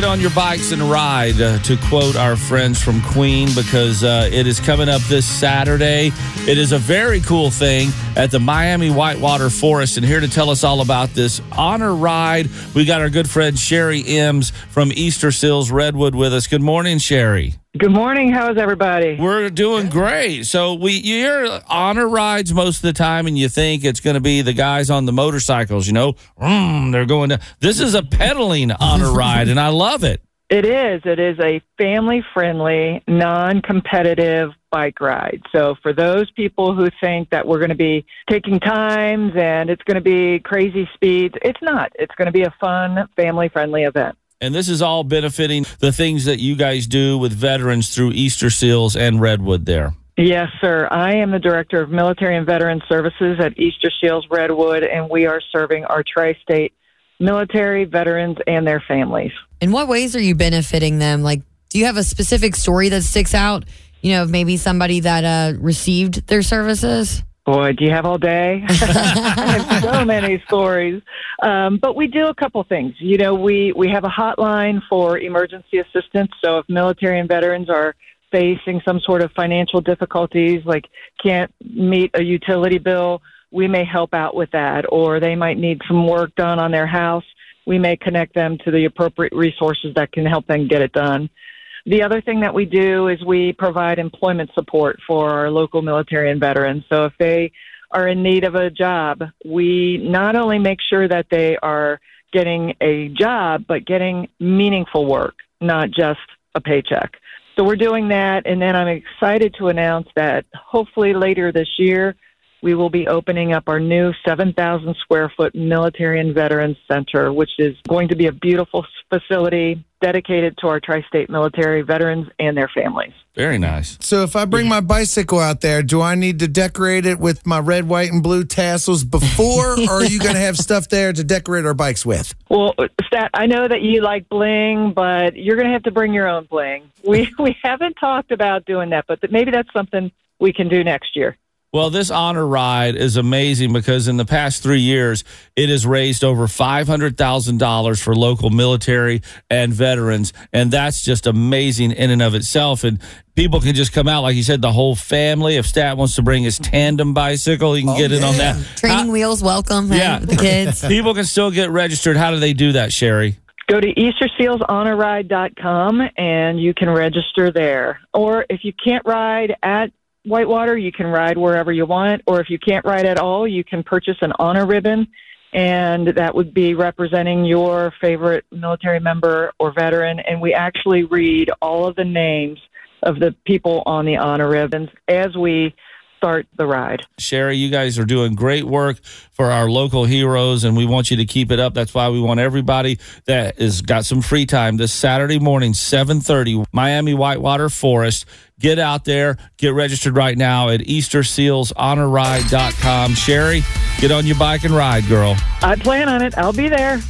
on your bikes and ride, uh, to quote our friends from Queen, because uh, it is coming up this Saturday. It is a very cool thing at the Miami Whitewater Forest. And here to tell us all about this honor ride, we got our good friend Sherry Ems from Easter Seals Redwood with us. Good morning, Sherry. Good morning. How is everybody? We're doing great. So we you hear honor rides most of the time, and you think it's going to be the guys on the motorcycles. You know, mm, they're going to. This is a pedaling honor ride, and I love it. It is. It is a family friendly, non competitive bike ride. So, for those people who think that we're going to be taking times and it's going to be crazy speeds, it's not. It's going to be a fun, family friendly event. And this is all benefiting the things that you guys do with veterans through Easter Seals and Redwood there. Yes, sir. I am the director of military and veteran services at Easter Seals Redwood, and we are serving our tri state military, veterans, and their families. In what ways are you benefiting them? Like, do you have a specific story that sticks out? You know, of maybe somebody that uh, received their services? Boy, do you have all day? I have so many stories. Um, but we do a couple things. You know, we, we have a hotline for emergency assistance. So if military and veterans are facing some sort of financial difficulties, like can't meet a utility bill, we may help out with that. Or they might need some work done on their house. We may connect them to the appropriate resources that can help them get it done. The other thing that we do is we provide employment support for our local military and veterans. So if they are in need of a job, we not only make sure that they are getting a job, but getting meaningful work, not just a paycheck. So we're doing that. And then I'm excited to announce that hopefully later this year, we will be opening up our new 7,000 square foot military and veterans center, which is going to be a beautiful facility dedicated to our tri state military veterans and their families. Very nice. So if I bring my bicycle out there, do I need to decorate it with my red, white, and blue tassels before, or are you going to have stuff there to decorate our bikes with? Well, Stat, I know that you like bling, but you're going to have to bring your own bling. We we haven't talked about doing that, but maybe that's something we can do next year. Well, this honor ride is amazing because in the past three years, it has raised over $500,000 for local military and veterans. And that's just amazing in and of itself. And people can just come out, like you said, the whole family. If Stat wants to bring his tandem bicycle, he can Oh, get in on that. Training How- wheels, welcome. Yeah. Yeah. The kids. people can still get registered. How do they do that, Sherry? Go to EasterSealsHonorRide.com and you can register there. Or if you can't ride at Whitewater, you can ride wherever you want. Or if you can't ride at all, you can purchase an honor ribbon, and that would be representing your favorite military member or veteran. And we actually read all of the names of the people on the honor ribbons as we start the ride. Sherry, you guys are doing great work for our local heroes, and we want you to keep it up. That's why we want everybody that has got some free time this Saturday morning, 7.30, Miami Whitewater Forest. Get out there. Get registered right now at EasterSealsHonorRide.com. Sherry, get on your bike and ride, girl. I plan on it. I'll be there.